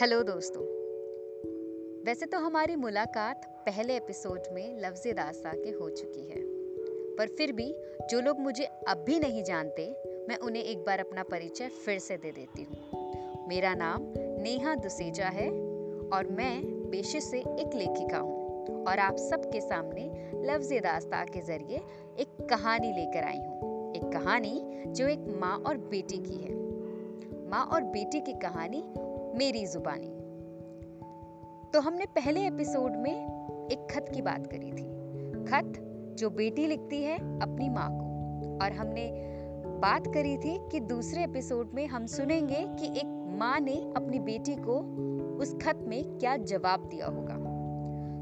Hello दोस्तों। वैसे तो हमारी मुलाकात पहले एपिसोड में लफ्ज़ दास्ता के हो चुकी है। पर फिर भी जो लोग मुझे अब भी नहीं जानते, मैं उन्हें एक बार अपना परिचय फिर से दे देती हूँ। मेरा नाम नेहा दुसेजा है और मैं पेशे से एक लेखिका हूँ और आप सबके सामने लफ्ज़ दास्ता के ज़रिए एक कहानी लेकर आई हूँ। एक कहानी जो एक माँ और बेटी की है। माँ और बेटी की कहानी मेरी जुबानी। तो हमने पहले एपिसोड में एक खत की बात करी थी। खत जो बेटी लिखती है अपनी माँ को। और हमने बात करी थी कि दूसरे एपिसोड में हम सुनेंगे कि एक माँ ने अपनी बेटी को उस खत में क्या जवाब दिया होगा।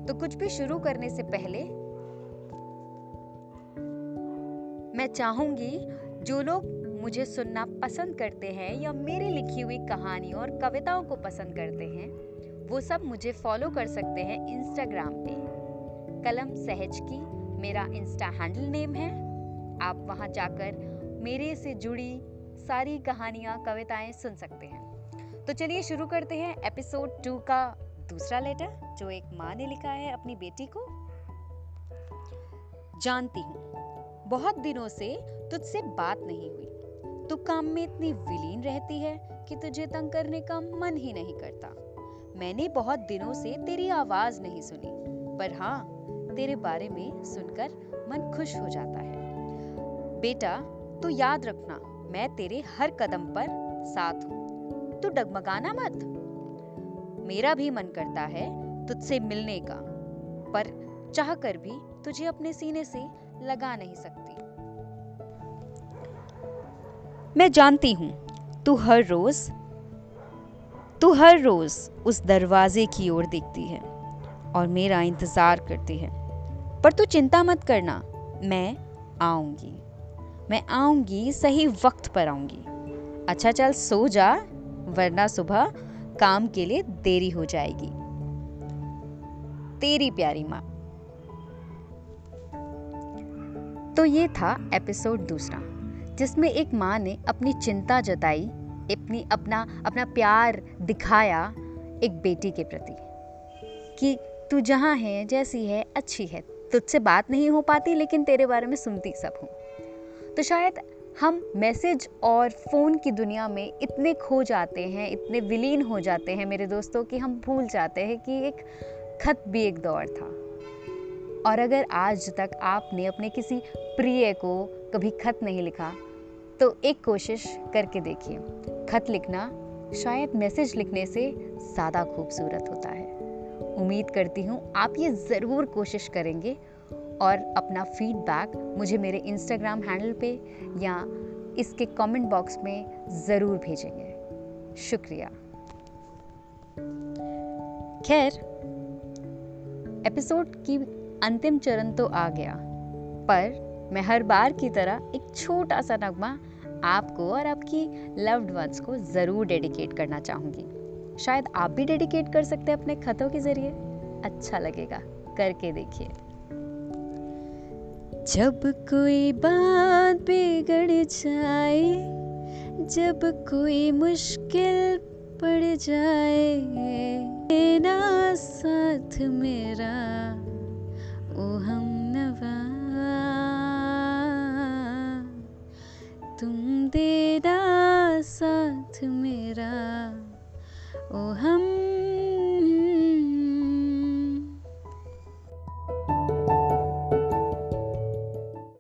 तो कुछ भी शुरू करने से पहले मैं चाहूँगी जो लोग मुझे सुनना पसंद करते हैं या मेरी लिखी हुई कहानी और कविताओं को पसंद करते हैं, वो सब मुझे फॉलो कर सकते हैं इंस्टाग्राम पे। कलम सहज की, मेरा इंस्टा हैंडल नेम है। आप वहाँ जाकर मेरे से जुड़ी सारी कहानियाँ, कविताएँ सुन सकते हैं। तो चलिए शुरू करते हैं एपिसोड टू का दूसरा लेटर जो एक माँ ने लिखा है अपनी बेटी को। जानती हूँ, बहुत दिनों से तुझसे बात नहीं हुई। तू काम में इतनी विलीन रहती है कि तुझे तंग करने का मन ही नहीं करता। मैंने बहुत दिनों से तेरी आवाज़ नहीं सुनी, पर हाँ तेरे बारे में सुनकर मन खुश हो जाता है। बेटा, तू याद रखना, मैं तेरे हर कदम पर साथ हूँ। तू डगमगाना मत। मेरा भी मन करता है तुझसे मिलने का, पर चाह कर भी तुझे अपने सीने से लगा नहीं सकती। मैं जानती हूँ, तू हर रोज, तू हर रोज उस दरवाजे की ओर देखती है और मेरा इंतज़ार करती है। पर तू चिंता मत करना, मैं आऊँगी। मैं आऊँगी, सही वक्त पर आऊँगी। अच्छा चल, सो जा, वरना सुबह काम के लिए देरी हो जाएगी। तेरी प्यारी माँ। तो ये था एपिसोड दूसरा। जिसमें एक माँ ने अपनी चिंता जताई, अपनी अपना अपना प्यार दिखाया एक बेटी के प्रति कि तू जहाँ है, जैसी है, अच्छी है। तुझसे बात नहीं हो पाती, लेकिन तेरे बारे में सुनती सब हूँ। तो शायद हम मैसेज और फ़ोन की दुनिया में इतने खो जाते हैं, इतने विलीन हो जाते हैं मेरे दोस्तों कि हम भूल जाते हैं कि एक खत भी एक दौर था। और अगर आज तक आपने अपने किसी प्रिय को कभी खत नहीं लिखा तो एक कोशिश करके देखिए। खत लिखना शायद मैसेज लिखने से ज़्यादा खूबसूरत होता है। उम्मीद करती हूँ आप ये ज़रूर कोशिश करेंगे और अपना फीडबैक मुझे मेरे इंस्टाग्राम हैंडल पे या इसके कमेंट बॉक्स में ज़रूर भेजेंगे। शुक्रिया। खैर एपिसोड की अंतिम चरण तो आ गया, पर मैं हर बार की तरह एक छोटा सा नगमा आपको और आपकी लव्ड वंस को ज़रूर डेडिकेट करना चाहूँगी। शायद आप भी डेडिकेट कर सकते हैं अपने खतों के ज़रिए। अच्छा लगेगा, करके देखिए। जब कोई बात बिगड़ जाए, जब कोई मुश्किल पड़ जाए, ना साथ मेरा तुम देना साथ मेरा। ओ हम